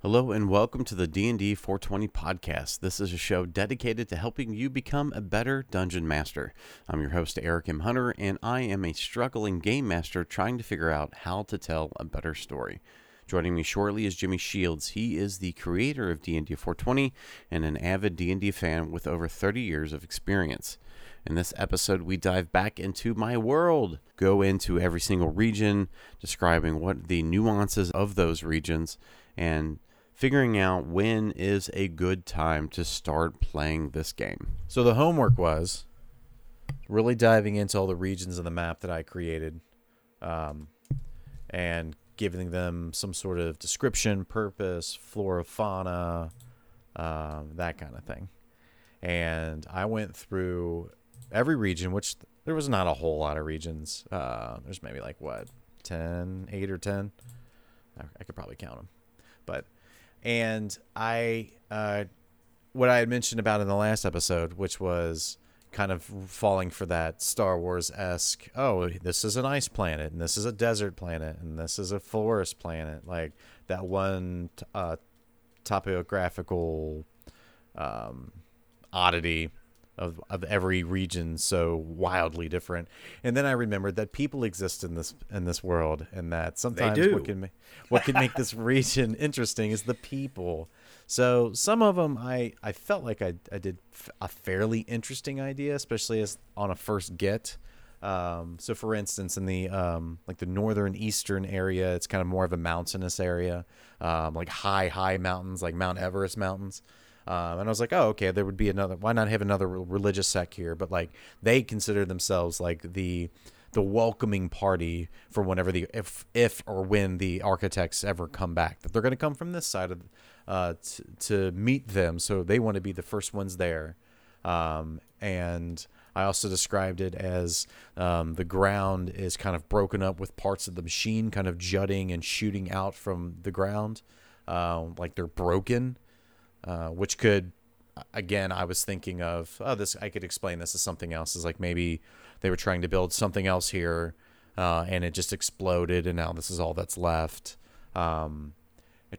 Hello and welcome to the D&D 420 podcast. This is a show dedicated to helping you become a better dungeon master. I'm your host Eric M. Hunter and I am a struggling game master trying to figure out how to tell a better story. Joining me shortly is Jimmy Shields. He is the creator of D&D 420 and an avid D&D fan with over 30 years of experience. In this episode, we dive back into my world, go into every single region, describing what the nuances of those regions, and figuring out when is a good time to start playing this game. So the homework was really diving into all the regions of the map that I created, um, and giving them some sort of description, purpose, flora, fauna, um, that kind of thing. And I went through every region, which there was not a whole lot of regions. Uh, there's maybe like what 10, 8 or 10. I, I could probably count them. But and I uh, what I had mentioned about in the last episode, which was kind of falling for that Star Wars esque. Oh, this is an ice planet, and this is a desert planet, and this is a forest planet. Like that one uh, topographical um, oddity of, of every region so wildly different. And then I remembered that people exist in this in this world, and that sometimes what can ma- what can make this region interesting is the people. So some of them I I felt like I I did f- a fairly interesting idea, especially as on a first get. Um, so for instance, in the um, like the northern eastern area, it's kind of more of a mountainous area, um, like high high mountains, like Mount Everest mountains. Um, and I was like, oh, okay, there would be another. Why not have another religious sect here? But like they consider themselves like the the welcoming party for whenever the if if or when the architects ever come back. That they're going to come from this side of uh, t- to meet them, so they want to be the first ones there. Um, and I also described it as um, the ground is kind of broken up with parts of the machine kind of jutting and shooting out from the ground, uh, like they're broken uh, which could again i was thinking of oh this i could explain this as something else. Is like maybe they were trying to build something else here uh, and it just exploded and now this is all that's left. Um,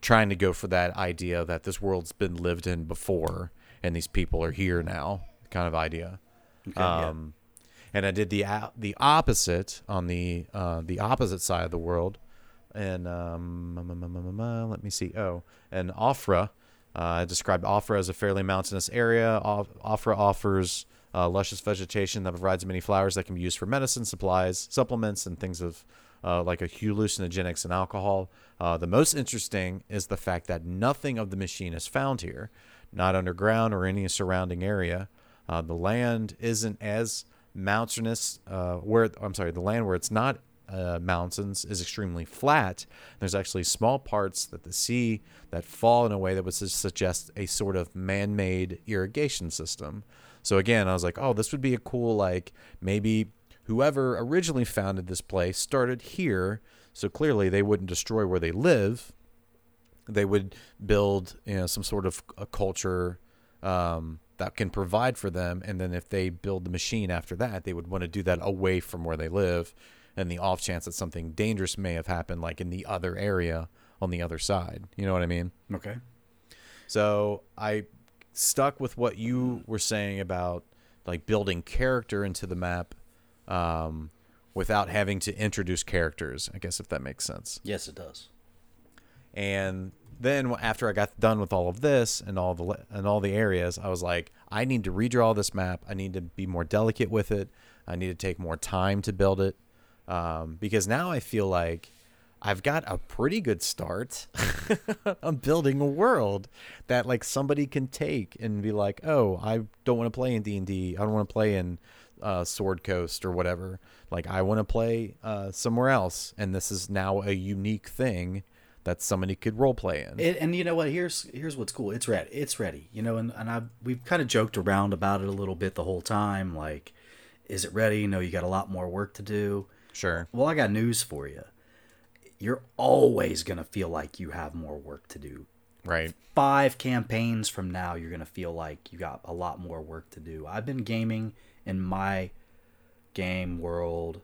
trying to go for that idea that this world's been lived in before and these people are here now kind of idea. Um, and i did the the opposite on the uh, the opposite side of the world and um, let me see. Oh and Offra uh, I described Offra as a fairly mountainous area. Offra offers uh, luscious vegetation that provides many flowers that can be used for medicine, supplies, supplements, and things of uh, like a hallucinogenics and alcohol. Uh, the most interesting is the fact that nothing of the machine is found here, not underground or any surrounding area. Uh, the land isn't as mountainous. Uh, where I'm sorry, the land where it's not uh, mountains is extremely flat. There's actually small parts that the sea that fall in a way that would suggest a sort of man-made irrigation system. So again, I was like, oh, this would be a cool like maybe whoever originally founded this place started here, so clearly they wouldn't destroy where they live. They would build you know some sort of a culture um, that can provide for them, and then if they build the machine after that, they would want to do that away from where they live and the off chance that something dangerous may have happened, like in the other area on the other side. You know what I mean? Okay. So I stuck with what you were saying about like building character into the map um, without having to introduce characters. I guess if that makes sense. Yes, it does. And then after I got done with all of this and all the and all the areas, I was like, I need to redraw this map. I need to be more delicate with it. I need to take more time to build it um, because now I feel like I've got a pretty good start. I'm building a world that like somebody can take and be like, oh, I don't want to play in D and I don't want to play in uh, Sword Coast or whatever. Like I want to play uh, somewhere else, and this is now a unique thing that somebody could role play in. It, and you know what? Here's here's what's cool. It's ready. It's ready. You know, and and I we've kind of joked around about it a little bit the whole time. Like, is it ready? Know, you got a lot more work to do. Sure. Well, I got news for you. You're always gonna feel like you have more work to do. Right. Five campaigns from now, you're gonna feel like you got a lot more work to do. I've been gaming in my game world,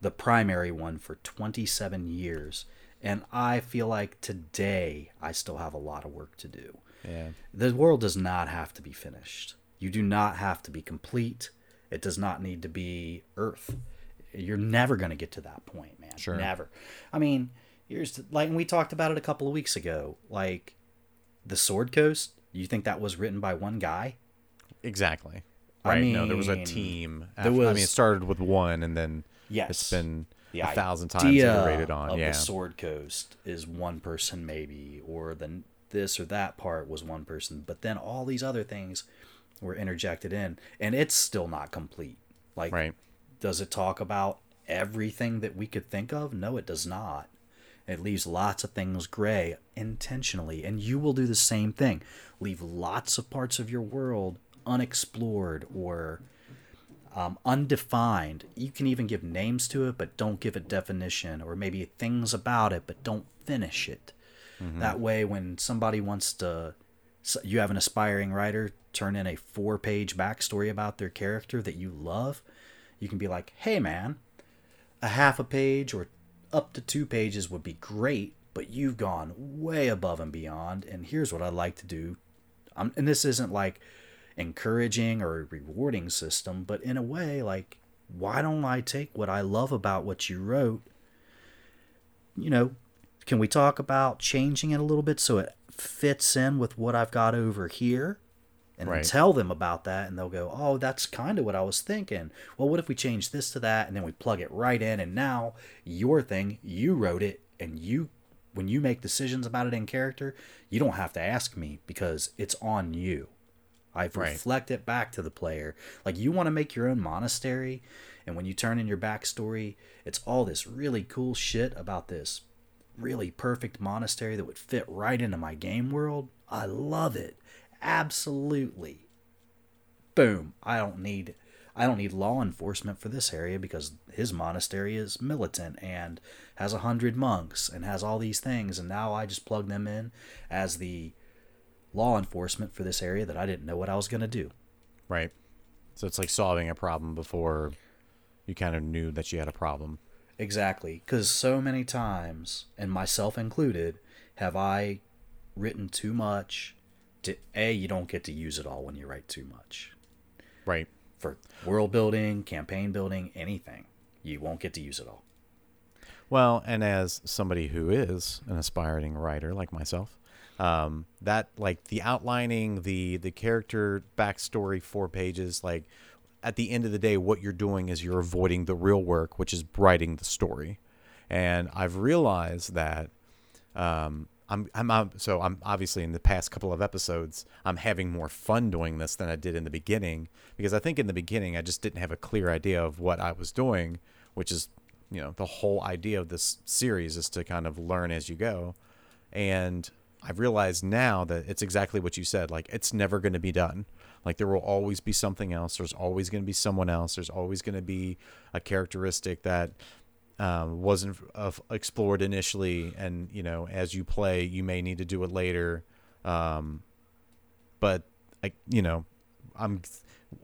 the primary one, for 27 years, And I feel like today I still have a lot of work to do. Yeah. The world does not have to be finished. You do not have to be complete. It does not need to be Earth. You're never going to get to that point, man. Sure. Never. I mean, here's like and we talked about it a couple of weeks ago. Like the Sword Coast. You think that was written by one guy? Exactly. I Right. no, there was a team. there was, I mean, it started with one, and then Yes. it's been the a thousand times iterated on. Of Yeah. the Sword Coast is one person maybe, or then this or that part was one person, but then all these other things were interjected in, and it's still not complete. Like, Right. Does it talk about everything that we could think of? No, it does not. It leaves lots of things gray intentionally, and you will do the same thing. Leave lots of parts of your world unexplored or um, undefined. You can even give names to it, but don't give it definition, or maybe things about it, but don't finish it. That way, when somebody wants to, you have an aspiring writer turn in a four page backstory about their character that you love, you can be like, hey man, a half a page or up to two pages would be great, but you've gone way above and beyond, and here's what I'd like to do. Um, and this isn't like encouraging or rewarding system, but in a way, like, why don't I take what I love about what you wrote? You know, can we talk about changing it a little bit so it fits in with what I've got over here? And Right. tell them about that, and they'll go, Oh, that's kind of what I was thinking. Well, what if we change this to that, and then we plug it right in, and now your thing, you wrote it, and you, when you make decisions about it in character, you don't have to ask me because it's on you. I've Right. reflect it back to the player. Like you want to make your own monastery, and when you turn in your backstory, it's all this really cool shit about this really perfect monastery that would fit right into my game world. I love it. Absolutely. Boom. I don't need I don't need law enforcement for this area because his monastery is militant and has a hundred monks and has all these things and now I just plug them in as the law enforcement for this area that I didn't know what I was gonna do. Right. So it's like solving a problem before you kind of knew that you had a problem. Exactly, because so many times, and myself included, have I written too much. To, a, you don't get to use it all when you write too much. Right. For world building, campaign building, anything, you won't get to use it all. Well, and as somebody who is an aspiring writer like myself, um, that like the outlining, the the character backstory, four pages, like at the end of the day, what you're doing is you're avoiding the real work, which is writing the story. And I've realized that um, I'm, I'm I'm so I'm obviously in the past couple of episodes I'm having more fun doing this than I did in the beginning because I think in the beginning I just didn't have a clear idea of what I was doing, which is you know the whole idea of this series is to kind of learn as you go, and I've realized now that it's exactly what you said. Like it's never going to be done. Like there will always be something else. There's always going to be someone else. There's always going to be a characteristic that um, wasn't uh, explored initially, and you know, as you play, you may need to do it later. Um, but I, you know, I'm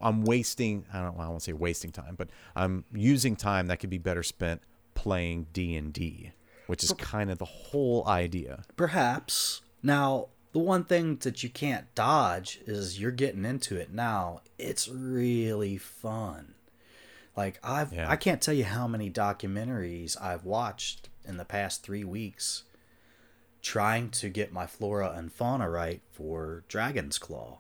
I'm wasting. I don't. I won't say wasting time, but I'm using time that could be better spent playing D and D, which is kind of the whole idea. Perhaps. Now, the one thing that you can't dodge is you're getting into it now. It's really fun. Like I've Yeah. I can't tell you how many documentaries I've watched in the past 3 weeks trying to get my flora and fauna right for Dragon's Claw.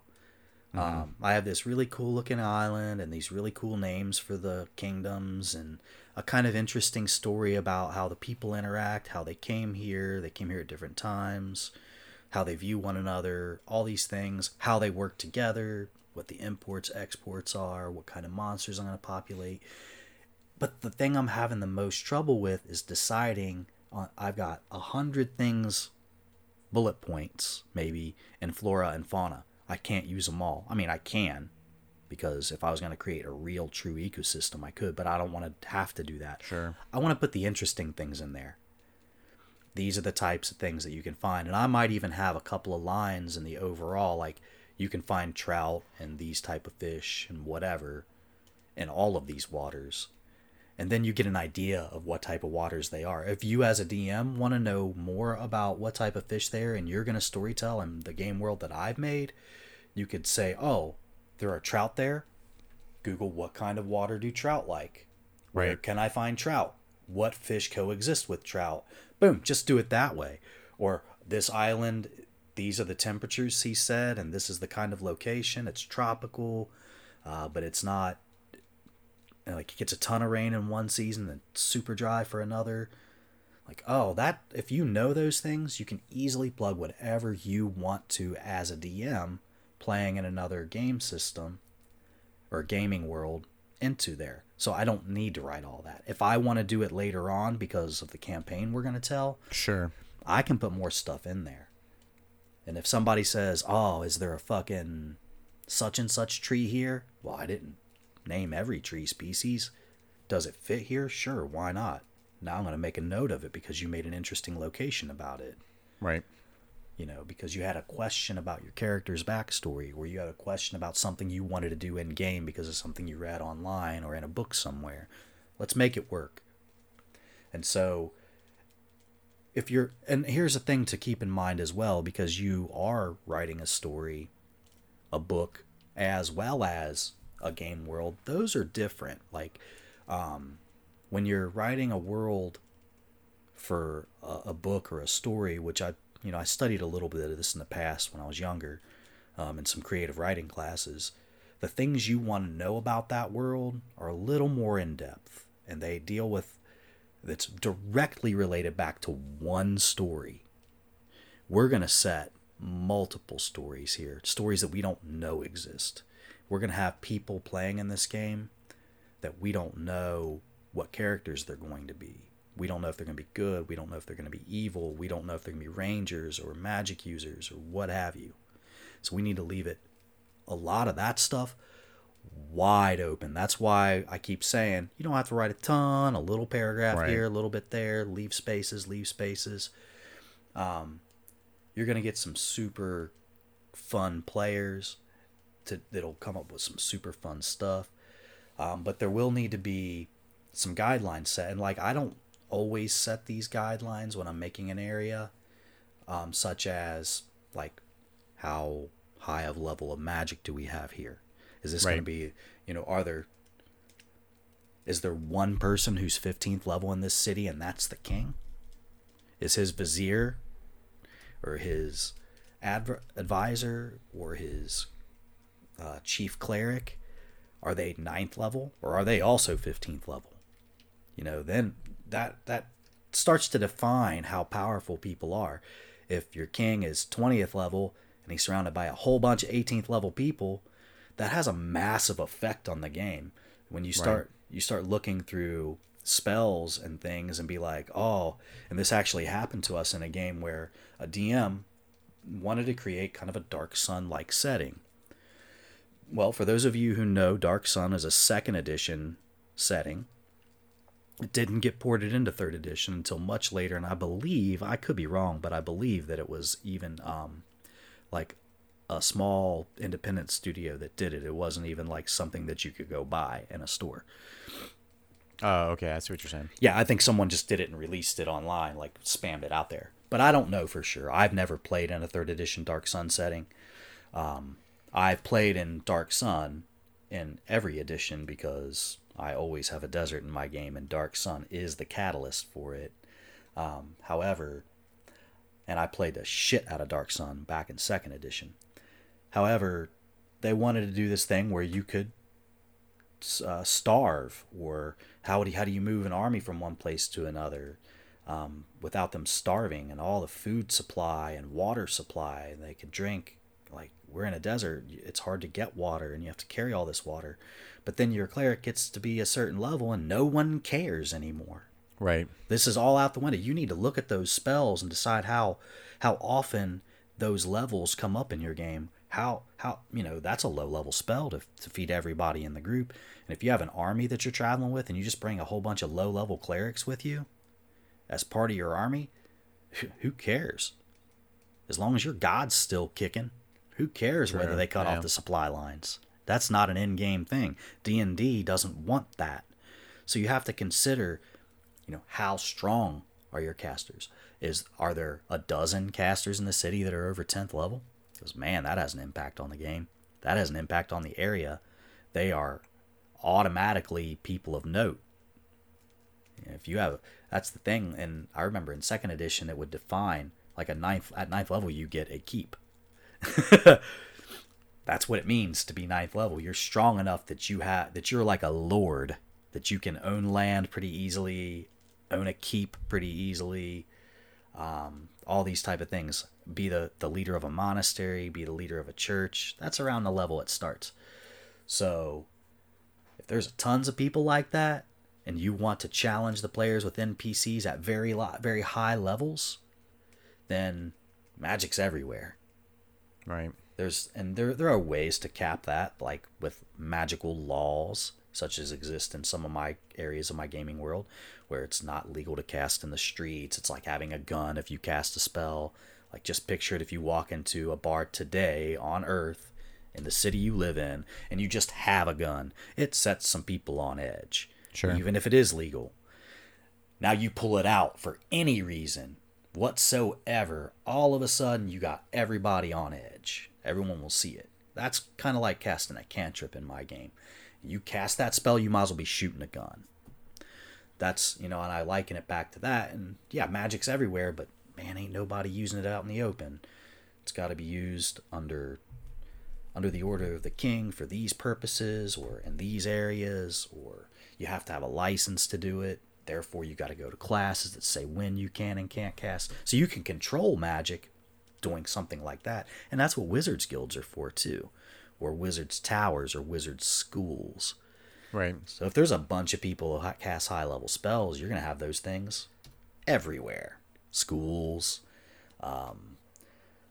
Um, I have this really cool looking island and these really cool names for the kingdoms and a kind of interesting story about how the people interact, how they came here, they came here at different times, how they view one another, all these things, how they work together, what the imports, exports are, what kind of monsters I'm going to populate. But the thing I'm having the most trouble with is deciding on I've got a hundred things bullet points maybe in flora and fauna. I can't use them all. I mean, I can because if I was going to create a real true ecosystem, I could, but I don't want to have to do that. Sure. I want to put the interesting things in there. These are the types of things that you can find, and I might even have a couple of lines in the overall like you can find trout and these type of fish and whatever in all of these waters. and then you get an idea of what type of waters they are. If you, as a DM, want to know more about what type of fish they are and you're going to storytell in the game world that I've made, you could say, oh, there are trout there. Google what kind of water do trout like? Where Right. can I find trout? What fish coexist with trout? Boom, just do it that way. Or this island, these are the temperatures, he said, and this is the kind of location. It's tropical, uh, but it's not like it gets a ton of rain in one season and super dry for another. Like, oh, that if you know those things, you can easily plug whatever you want to as a DM playing in another game system or gaming world into there. So I don't need to write all that. If I want to do it later on because of the campaign we're going to tell, Sure. I can put more stuff in there. And if somebody says, "Oh, is there a fucking such and such tree here?" Well, I didn't name every tree species. Does it fit here? Sure, why not? Now I'm going to make a note of it because you made an interesting location about it. Right. You know, because you had a question about your character's backstory, or you had a question about something you wanted to do in game because of something you read online or in a book somewhere. Let's make it work. And so, if you're, and here's a thing to keep in mind as well, because you are writing a story, a book, as well as a game world, those are different. Like, um, when you're writing a world for a, a book or a story, which I, you know, I studied a little bit of this in the past when I was younger, um, in some creative writing classes. The things you want to know about that world are a little more in depth, and they deal with that's directly related back to one story. We're gonna set multiple stories here, stories that we don't know exist. We're gonna have people playing in this game that we don't know what characters they're going to be. We don't know if they're going to be good. We don't know if they're going to be evil. We don't know if they're going to be rangers or magic users or what have you. So we need to leave it a lot of that stuff wide open. That's why I keep saying you don't have to write a ton, a little paragraph Right. here, a little bit there, leave spaces, leave spaces. Um, you're going to get some super fun players to, that'll come up with some super fun stuff. Um, but there will need to be some guidelines set. And like, I don't always set these guidelines when I'm making an area, um, such as like how high of level of magic do we have here? Is this going to be, you know, are there, is there one person who's 15th level in this city and that's the king? Is his vizier or his adver- advisor or his uh, chief cleric are they ninth level or are they also 15th level? You know then that that starts to define how powerful people are. If your king is 20th level and he's surrounded by a whole bunch of 18th level people that has a massive effect on the game. When you start you start looking through spells and things and be like oh and this actually happened to us in a game where a dm wanted to create kind of a dark sun like setting. Well, for those of you who know, Dark Sun is a second edition setting. It didn't get ported into third edition until much later, and I believe I could be wrong, but I believe that it was even um, like a small independent studio that did it. It wasn't even like something that you could go buy in a store. Oh, okay. I see what you're saying. Yeah, I think someone just did it and released it online, like spammed it out there. But I don't know for sure. I've never played in a third edition Dark Sun setting. Um, I've played in Dark Sun in every edition because I always have a desert in my game, and Dark Sun is the catalyst for it. Um, however, and I played the shit out of Dark Sun back in second edition. However, they wanted to do this thing where you could uh, starve, or how do you, how do you move an army from one place to another um, without them starving, and all the food supply and water supply they could drink. Like we're in a desert, it's hard to get water, and you have to carry all this water. But then your cleric gets to be a certain level, and no one cares anymore. Right. This is all out the window. You need to look at those spells and decide how how often those levels come up in your game. How how you know that's a low level spell to to feed everybody in the group. And if you have an army that you're traveling with and you just bring a whole bunch of low level clerics with you as part of your army, who cares? As long as your god's still kicking, who cares whether they cut yeah. off the supply lines? That's not an in-game thing. D&D doesn't want that. So you have to consider, you know, how strong are your casters? Is are there a dozen casters in the city that are over 10th level? Because man, that has an impact on the game. That has an impact on the area. They are automatically people of note. If you have that's the thing, and I remember in second edition it would define like a ninth at ninth level you get a keep. that's what it means to be ninth level. You're strong enough that you have that you're like a lord that you can own land pretty easily, own a keep pretty easily, um, all these type of things. Be the the leader of a monastery, be the leader of a church. That's around the level it starts. So, if there's tons of people like that, and you want to challenge the players with NPCs at very lot very high levels, then magic's everywhere. Right. There's and there there are ways to cap that, like with magical laws, such as exist in some of my areas of my gaming world, where it's not legal to cast in the streets. It's like having a gun if you cast a spell. Like just picture it if you walk into a bar today on Earth in the city you live in and you just have a gun. It sets some people on edge. Sure. Even if it is legal. Now you pull it out for any reason whatsoever, all of a sudden you got everybody on edge. Everyone will see it. That's kind of like casting a cantrip in my game. You cast that spell, you might as well be shooting a gun. That's, you know, and I liken it back to that. And yeah, magic's everywhere, but man, ain't nobody using it out in the open. It's got to be used under under the order of the king for these purposes or in these areas or you have to have a license to do it therefore you got to go to classes that say when you can and can't cast so you can control magic doing something like that. And that's what wizards guilds are for too, or wizards towers or wizards schools. Right. So if there's a bunch of people who cast high level spells, you're gonna have those things everywhere. Schools, um,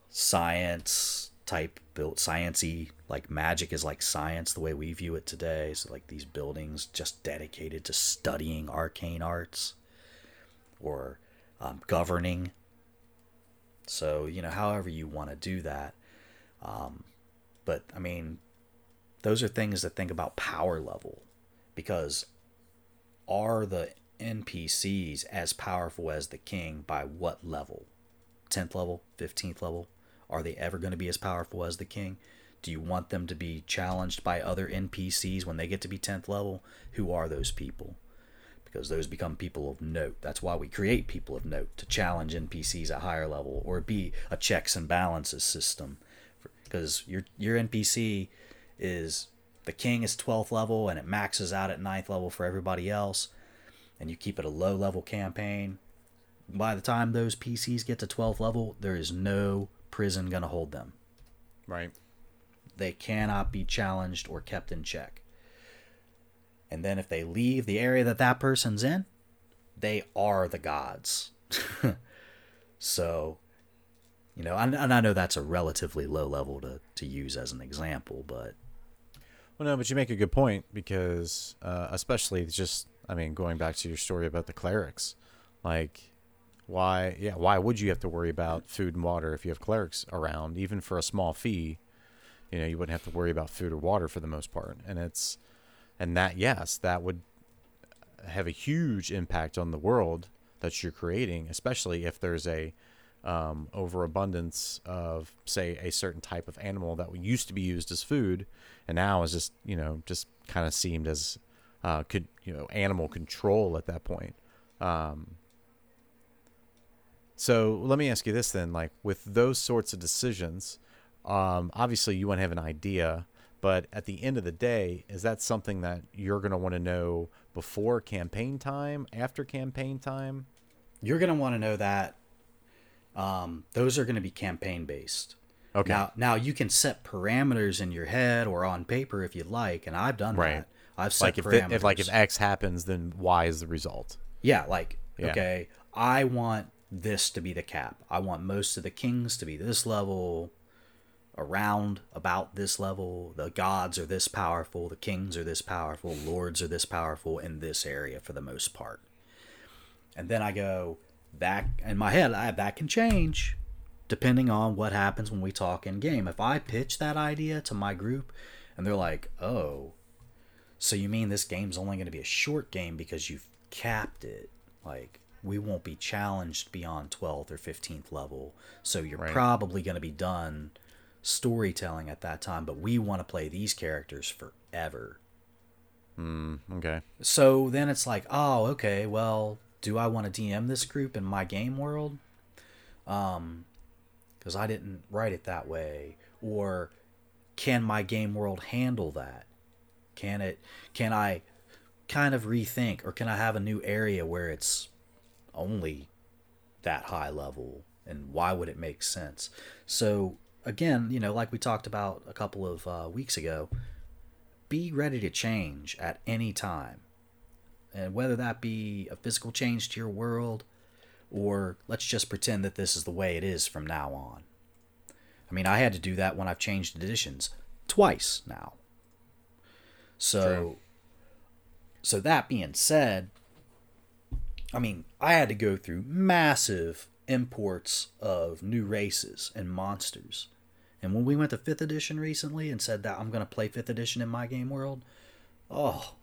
science type built sciency like magic is like science the way we view it today. So like these buildings just dedicated to studying arcane arts or um, governing so, you know, however you want to do that. Um, but, I mean, those are things to think about power level because are the NPCs as powerful as the king by what level? 10th level, 15th level? Are they ever going to be as powerful as the king? Do you want them to be challenged by other NPCs when they get to be 10th level? Who are those people? because those become people of note. That's why we create people of note to challenge NPCs at higher level or be a checks and balances system. Because your your NPC is the king is 12th level and it maxes out at 9th level for everybody else, and you keep it a low level campaign. By the time those PCs get to 12th level, there is no prison going to hold them. Right. They cannot be challenged or kept in check. And then if they leave the area that that person's in, they are the gods. so, you know, and, and I know that's a relatively low level to, to use as an example, but. Well, no, but you make a good point because, uh, especially just, I mean, going back to your story about the clerics, like, why, yeah, why would you have to worry about food and water if you have clerics around, even for a small fee? You know, you wouldn't have to worry about food or water for the most part. And it's, and that yes that would have a huge impact on the world that you're creating especially if there's a um, overabundance of say a certain type of animal that used to be used as food and now is just you know just kind of seemed as uh, could you know animal control at that point um, so let me ask you this then like with those sorts of decisions um, obviously you want to have an idea but at the end of the day, is that something that you're going to want to know before campaign time, after campaign time? You're going to want to know that. Um, those are going to be campaign based. Okay. Now, now you can set parameters in your head or on paper if you'd like, and I've done right. that. I've set like if, if like if X happens, then Y is the result. Yeah, like Yeah. okay, I want this to be the cap. I want most of the kings to be this level, around about this level. The gods are this powerful, the kings are this powerful, lords are this powerful in this area for the most part. And then I go back in my head, I, that can change depending on what happens when we talk in game. If I pitch that idea to my group and they're like, oh, So you mean this game's only going to be a short game because you've capped it? Like we won't be challenged beyond 12th or 15th level. So you're Right. probably going to be done storytelling at that time, but we want to play these characters forever. Okay. So then it's like, oh, okay, well, do I want to DM this group in my game world? Um, because I didn't write it that way. Or can my game world handle that? Can it? Can I kind of rethink, or can I have a new area where it's only that high level? And why would it make sense? So again, you know, like we talked about a couple of uh, weeks ago, be ready to change at any time. And whether that be a physical change to your world, or let's just pretend that this is the way it is from now on. I mean, I had to do that when I've changed editions twice now. So, True. so that being said, I mean, I had to go through massive imports of new races and monsters. And when we went to 5th edition recently and said that I'm going to play 5th edition in my game world, oh,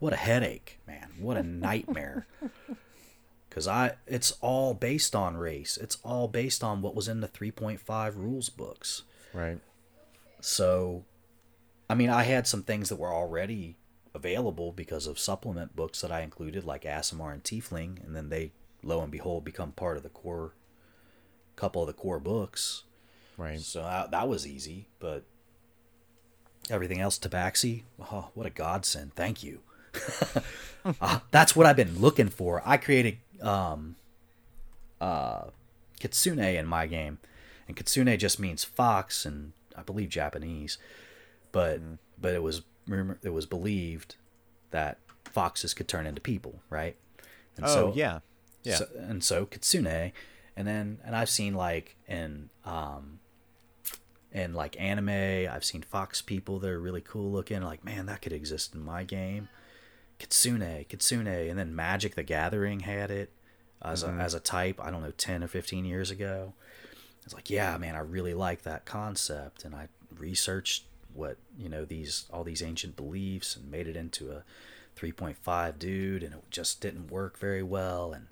what a headache, man. What a nightmare. Cuz I it's all based on race. It's all based on what was in the 3.5 rules books. Right. So, I mean, I had some things that were already available because of supplement books that I included, like Aasimar and Tiefling, and then they, lo and behold, become part of the core, couple of the core books. Right. So that, that was easy, but everything else, Tabaxi, oh, what a godsend! Thank you. Ah, that's what I've been looking for. I created um, uh, Kitsune in my game, and Kitsune just means fox, and I believe Japanese, but but it was rumor, it was believed that foxes could turn into people, right? And Oh yeah. Yeah. so, and so Kitsune, and then and I've seen like in um in like anime, I've seen fox people that are really cool looking. Like man, that could exist in my game. Kitsune, Kitsune, and then Magic: The Gathering had it as a, as a type. I don't know, ten or fifteen years ago. It's like, yeah, man, I really like that concept, and I researched what you know these all these ancient beliefs and made it into a 3.5 dude, and it just didn't work very well. And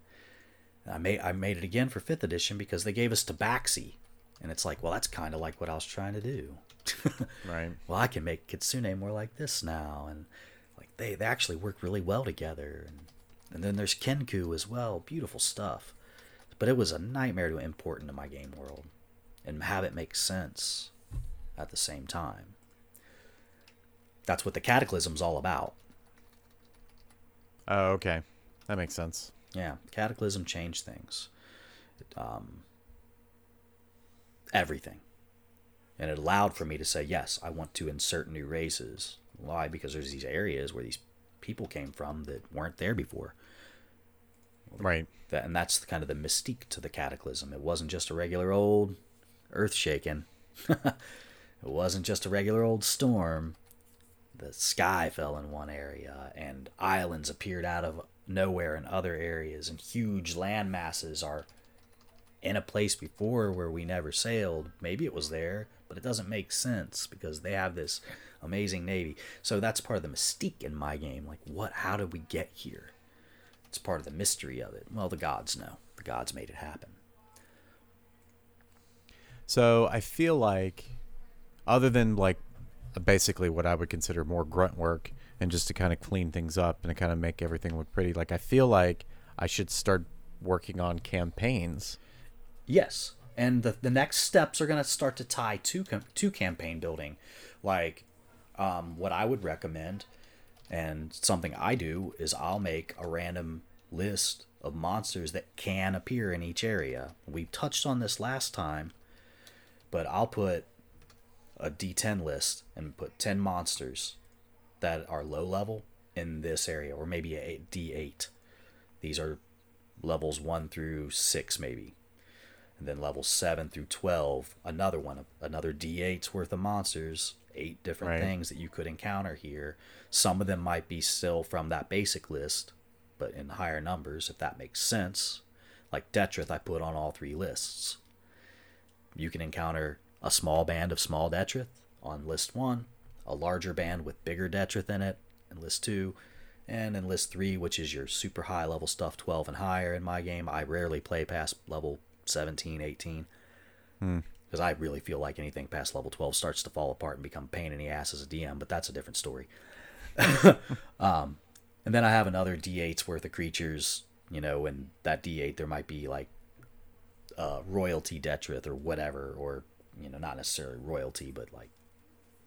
I made I made it again for fifth edition because they gave us Tabaxi, and it's like, well, that's kind of like what I was trying to do. Right. well, I can make Kitsune more like this now, and like they they actually work really well together. And and then there's Kenku as well, beautiful stuff. But it was a nightmare to import into my game world and have it make sense at the same time. That's what the Cataclysm's all about. Oh, okay. That makes sense. Yeah, Cataclysm changed things. Um, everything. And it allowed for me to say, yes, I want to insert new races. Why? Because there's these areas where these people came from that weren't there before. Right. That, and that's kind of the mystique to the Cataclysm. It wasn't just a regular old earth shaking. it wasn't just a regular old storm. The sky fell in one area, and islands appeared out of nowhere in other areas, and huge land masses are in a place before where we never sailed. Maybe it was there, but it doesn't make sense because they have this amazing navy. So that's part of the mystique in my game. Like, what? How did we get here? It's part of the mystery of it. Well, the gods know. The gods made it happen. So I feel like, other than like basically what I would consider more grunt work and just to kind of clean things up and to kind of make everything look pretty, like I feel like I should start working on campaigns. Yes, and the the next steps are going to start to tie to com- to campaign building, like um, what I would recommend, and something I do is I'll make a random list of monsters that can appear in each area. We touched on this last time, but I'll put a D10 list and put 10 monsters that are low level in this area, or maybe a D8. These are levels 1 through 6, maybe and then level 7 through 12 another one another d8's worth of monsters eight different Right. things that you could encounter here some of them might be still from that basic list but in higher numbers if that makes sense like detrith i put on all three lists you can encounter a small band of small detrith on list 1 a larger band with bigger detrith in it in list 2, and in list 3, which is your super high level stuff, 12 and higher in my game. I rarely play past level 17, 18. Because I really feel like anything past level 12 starts to fall apart and become pain in the ass as a DM, but that's a different story. um, and then I have another D8's worth of creatures, you know, and that D8 there might be like uh, royalty Detrith or whatever, or, you know, not necessarily royalty, but like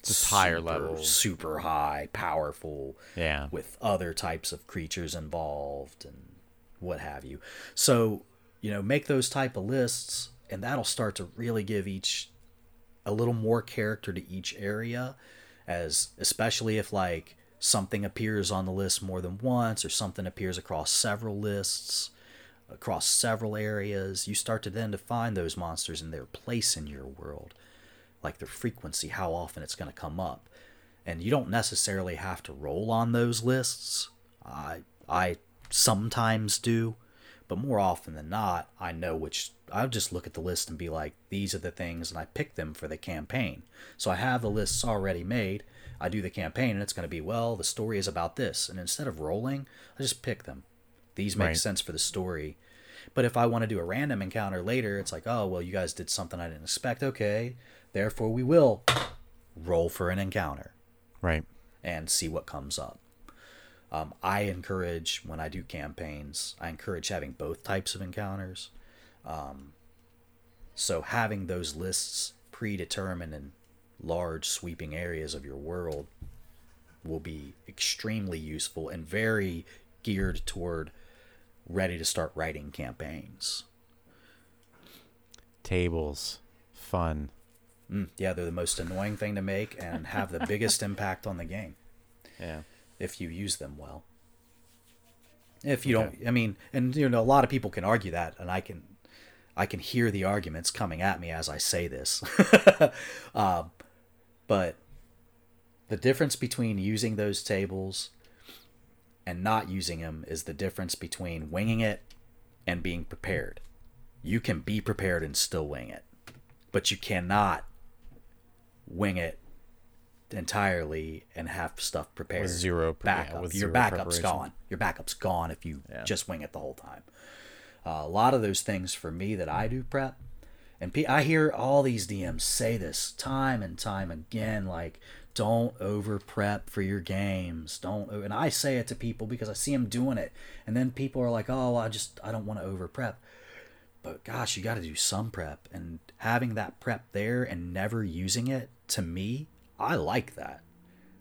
Just higher super, levels. super high, powerful, Yeah. with other types of creatures involved and what have you. So, you know, make those type of lists, and that'll start to really give each a little more character to each area, as especially if like something appears on the list more than once or something appears across several lists across several areas you start to then define those monsters and their place in your world like their frequency, how often it's going to come up. And you don't necessarily have to roll on those lists. I I sometimes do, but more often than not, I know which I'll just look at the list and be like, these are the things and I pick them for the campaign. So I have the lists already made. I do the campaign and it's going to be, well, the story is about this. And instead of rolling, I just pick them. These make Right. sense for the story. But if I want to do a random encounter later, it's like, oh, well, you guys did something I didn't expect. Okay. Therefore, we will roll for an encounter Right. and see what comes up. Um, I encourage, when I do campaigns, I encourage having both types of encounters. Um, so having those lists predetermined in large sweeping areas of your world will be extremely useful and very geared toward ready to start writing campaigns. Tables. Fun. Mm, yeah, they're the most annoying thing to make and have the biggest impact on the game Yeah. if you use them well. If you don't, I mean, and you know, a lot of people can argue that, and I can, I can hear the arguments coming at me as I say this. uh, but the difference between using those tables and not using them is the difference between winging it and being prepared. You can be prepared and still wing it, but you cannot wing it entirely and have stuff prepared. With zero pre- yeah, backup. with Your backup's gone. Your backup's gone if you Yeah. just wing it the whole time. Uh, a lot of those things for me that I do prep, and I hear all these DMs say this time and time again, like don't over prep for your games. Don't, and I say it to people because I see them doing it, and then people are like, "Oh, I just I don't want to over prep." But gosh, you got to do some prep, and having that prep there and never using it to me, I like that.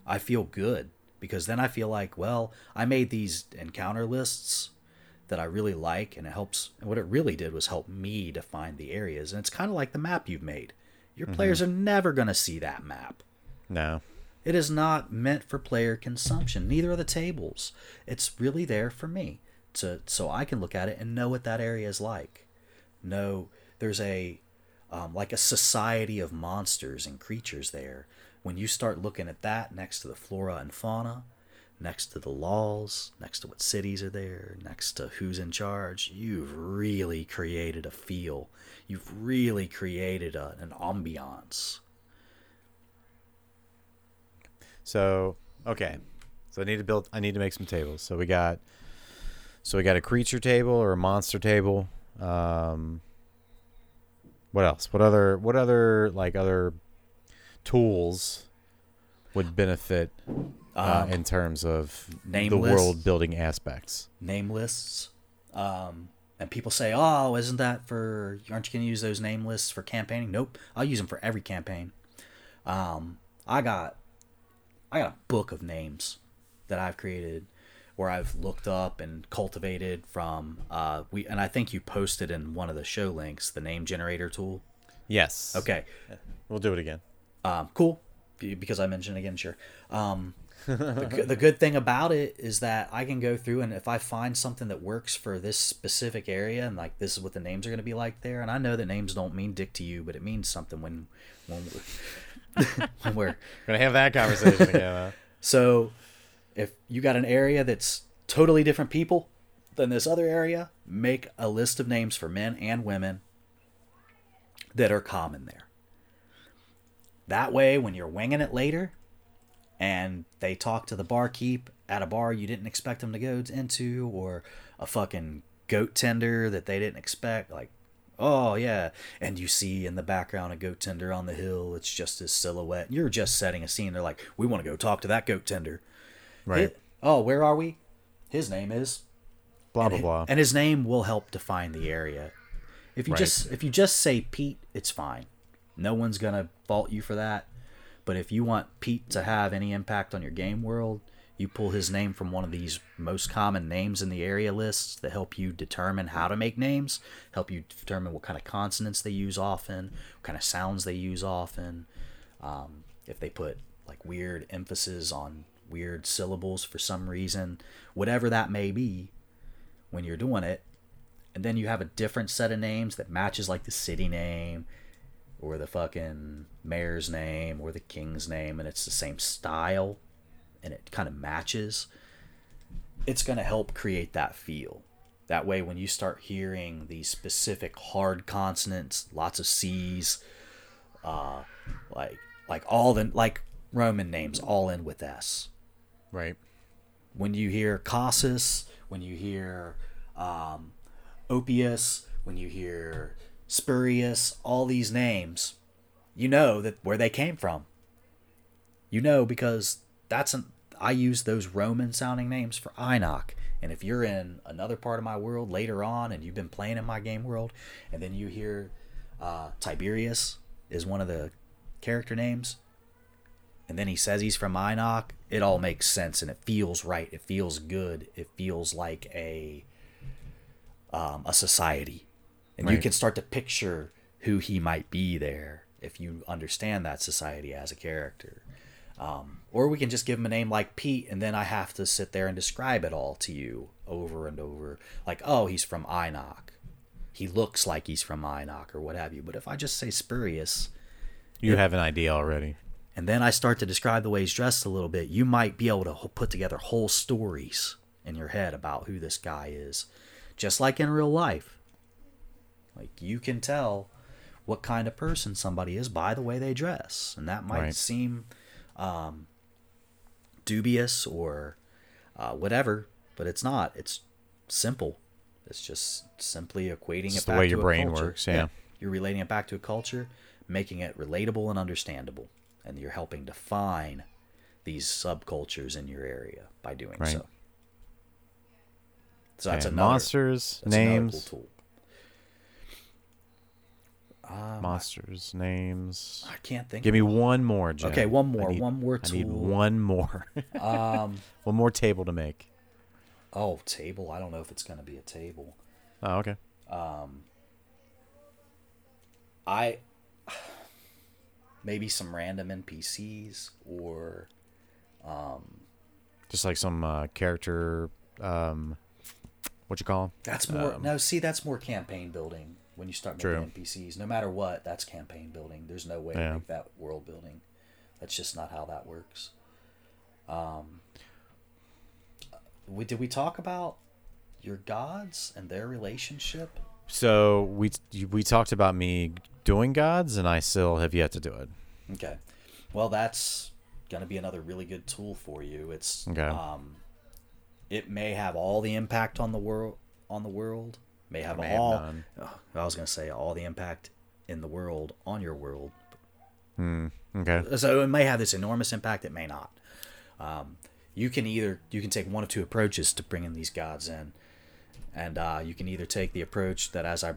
I feel good because then I feel like, well, I made these encounter lists that I really like, and it helps. And what it really did was help me define the areas, and it's kind of like the map you've made. Your mm-hmm. players are never going to see that map. No. It is not meant for player consumption. Neither are the tables. It's really there for me to so I can look at it and know what that area is like. No, there's a um, like a society of monsters and creatures there. When you start looking at that next to the flora and fauna, next to the laws, next to what cities are there, next to who's in charge, you've really created a feel. You've really created a, an ambiance. So okay, so I need to build. I need to make some tables. So we got, so we got a creature table or a monster table. Um, what else? What other? What other like other tools would benefit uh, Um, in terms of the lists? world building aspects? name lists. Um, and people say, "Oh, isn't that for? Aren't you going to use those name lists for campaigning?" Nope, I'll use them for every campaign. Um, I got, I got a book of names that I've created, where I've looked up and cultivated from. Uh, we and I think you posted in one of the show links the name generator tool. Yes. Okay, We'll do it again. um, cool because I mentioned it again. Sure. Um, the, good- the good thing about it is that I can go through and if I find something that works for this specific area and like this is what the names are going to be like there, and I know that names don't mean dick to you, but it means something when when, when we're Gonna have that conversation again. Huh? so if you got an area that's totally different people than this other area, make a list of names for men and women that are common there. That way, when you're winging it later, and they talk to the barkeep at a bar you didn't expect them to go into, or a fucking goat tender that they didn't expect. Like, oh yeah, and you see in the background a goat tender on the hill. It's just his silhouette. You're just setting a scene. They're like, we want to go talk to that goat tender. Right. Hi- oh, where are we? His name is blah and blah blah. And his name will help define the area. If you Right. just if you just say Pete, it's fine. No one's gonna fault you for that. But if you want Pete to have any impact on your game world, you pull his name from one of these most common names in the area lists that help you determine how to make names, help you determine what kind of consonants they use often, what kind of sounds they use often. Um, if they put like weird emphasis on weird syllables for some reason, whatever that may be, when you're doing it, and then you have a different set of names that matches like the city name or the fucking mayor's name or the king's name and it's the same style and it kind of matches it's going to help create that feel that way when you start hearing these specific hard consonants lots of c's uh like like all the like roman names all in with s right. when you hear Cassus, when you hear um, Opius, when you hear Spurius, all these names, you know that where they came from. You know because that's an I use those Roman sounding names for Enoch. And if you're in another part of my world later on and you've been playing in my game world, and then you hear uh, Tiberius is one of the character names, and then he says he's from Enoch, it all makes sense and it feels right. It feels good. It feels like a um, a society, and you can start to picture who he might be there if you understand that society as a character. Um, or we can just give him a name like Pete, and then I have to sit there and describe it all to you over and over. Like, oh, he's from Enoch. He looks like he's from Enoch, or what have you. But if I just say Spurius, You have an idea already. and then I start to describe the way he's dressed a little bit, you might be able to put together whole stories in your head about who this guy is, just like in real life. Like you can tell what kind of person somebody is by the way they dress, and that might Right. seem um, dubious or uh, whatever, but it's not. It's simple. It's just simply equating It's it the back way to your a brain culture. works, yeah. You're relating it back to a culture, making it relatable and understandable, and you're helping define these subcultures in your area by doing Right. so. So that's Okay, another monsters, that's another names, cool tool. Um, monsters, names. I can't think. Give me one. one more, Jim. Okay, one more, need- one more tool. I need one more. Um, one more table to make. oh, table. I don't know if it's gonna be a table. Oh, okay. Um, I maybe some random NPCs or um, Just like some uh, character, um, what you call 'em? That's more no. See, that's more campaign building when you start making True. NPCs. No matter what, that's campaign building. There's no way Yeah. to make that world building. That's just not how that works. Um, we, did we talk about your gods and their relationship? So we we talked about me doing gods, and I still have yet to do it. Okay. Well, that's gonna be another really good tool for you. It's Okay. um, it may have all the impact on the world on the world. May have may have all. none. Ugh, I was gonna say all the impact in the world on your world. Okay. So it may have this enormous impact. It may not. Um, you can either you can take one of two approaches to bringing these gods in, and uh, you can either take the approach that as I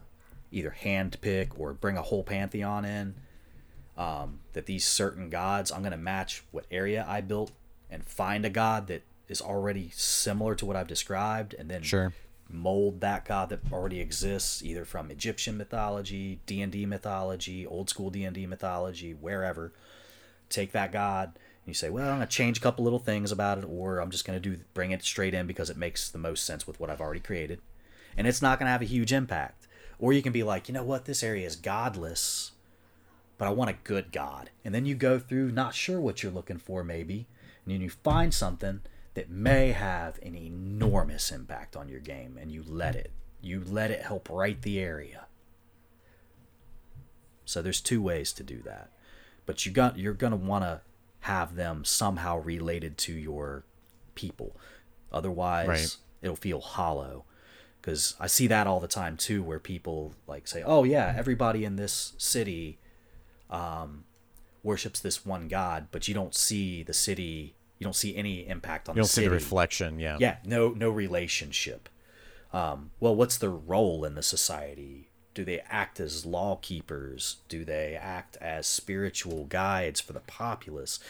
either hand pick or bring a whole pantheon in, um, that these certain gods I'm going to match what area I built and find a god that is already similar to what I've described, and then Sure. Mold that god that already exists either from Egyptian mythology, D&D mythology, old school D&D mythology, wherever. Take that god and you say, "Well, I'm going to change a couple little things about it or I'm just going to do bring it straight in because it makes the most sense with what I've already created." And it's not going to have a huge impact. Or you can be like, "You know what? This area is godless, but I want a good god." And then you go through not sure what you're looking for maybe, and then you find something that may have an enormous impact on your game and you let it you let it help right the area so there's two ways to do that but you got you're going to want to have them somehow related to your people. Otherwise, Right. it'll feel hollow. Because I see that all the time too, where people like say, "Oh yeah, everybody in this city um, worships this one god," but you don't see the city. You don't see any impact on You don't the see city. the reflection. Yeah. Yeah, no, no relationship. Um, well, what's their role in the society? Do they act as law keepers? Do they act as spiritual guides for the populace?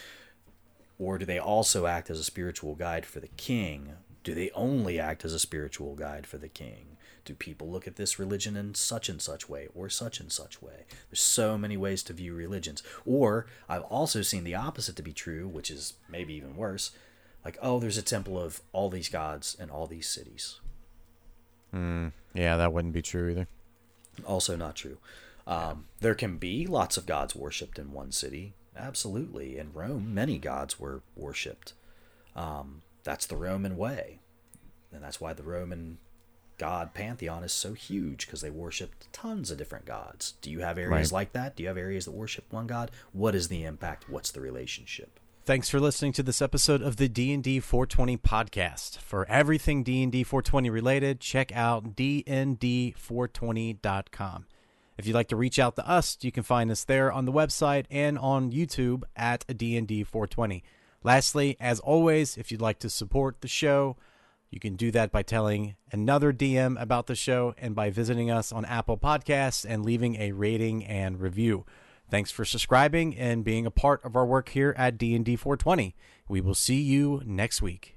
Or do they also act as a spiritual guide for the king? Do they only act as a spiritual guide for the king? Do people look at this religion in such and such way or such and such way? There's so many ways to view religions. Or I've also seen the opposite to be true, which is maybe even worse. Like, oh, there's a temple of all these gods in all these cities. Yeah, that wouldn't be true either. Also not true. Um, there can be lots of gods worshipped in one city. Absolutely. In Rome, many gods were worshipped. Um, that's the Roman way. And that's why the Roman god pantheon is so huge because they worshipped tons of different gods. Do you have areas Right. like that? Do you have areas that worship one god? What is the impact? What's the relationship? Thanks for listening to this episode of the D&D 420 podcast. For everything D&D 420 related, check out dnd420.com. If you'd like to reach out to us, you can find us there on the website and on YouTube at D&D 420. Lastly, as always, if you'd like to support the show, you can do that by telling another DM about the show and by visiting us on Apple Podcasts and leaving a rating and review. Thanks for subscribing and being a part of our work here at D&D 420. We will see you next week.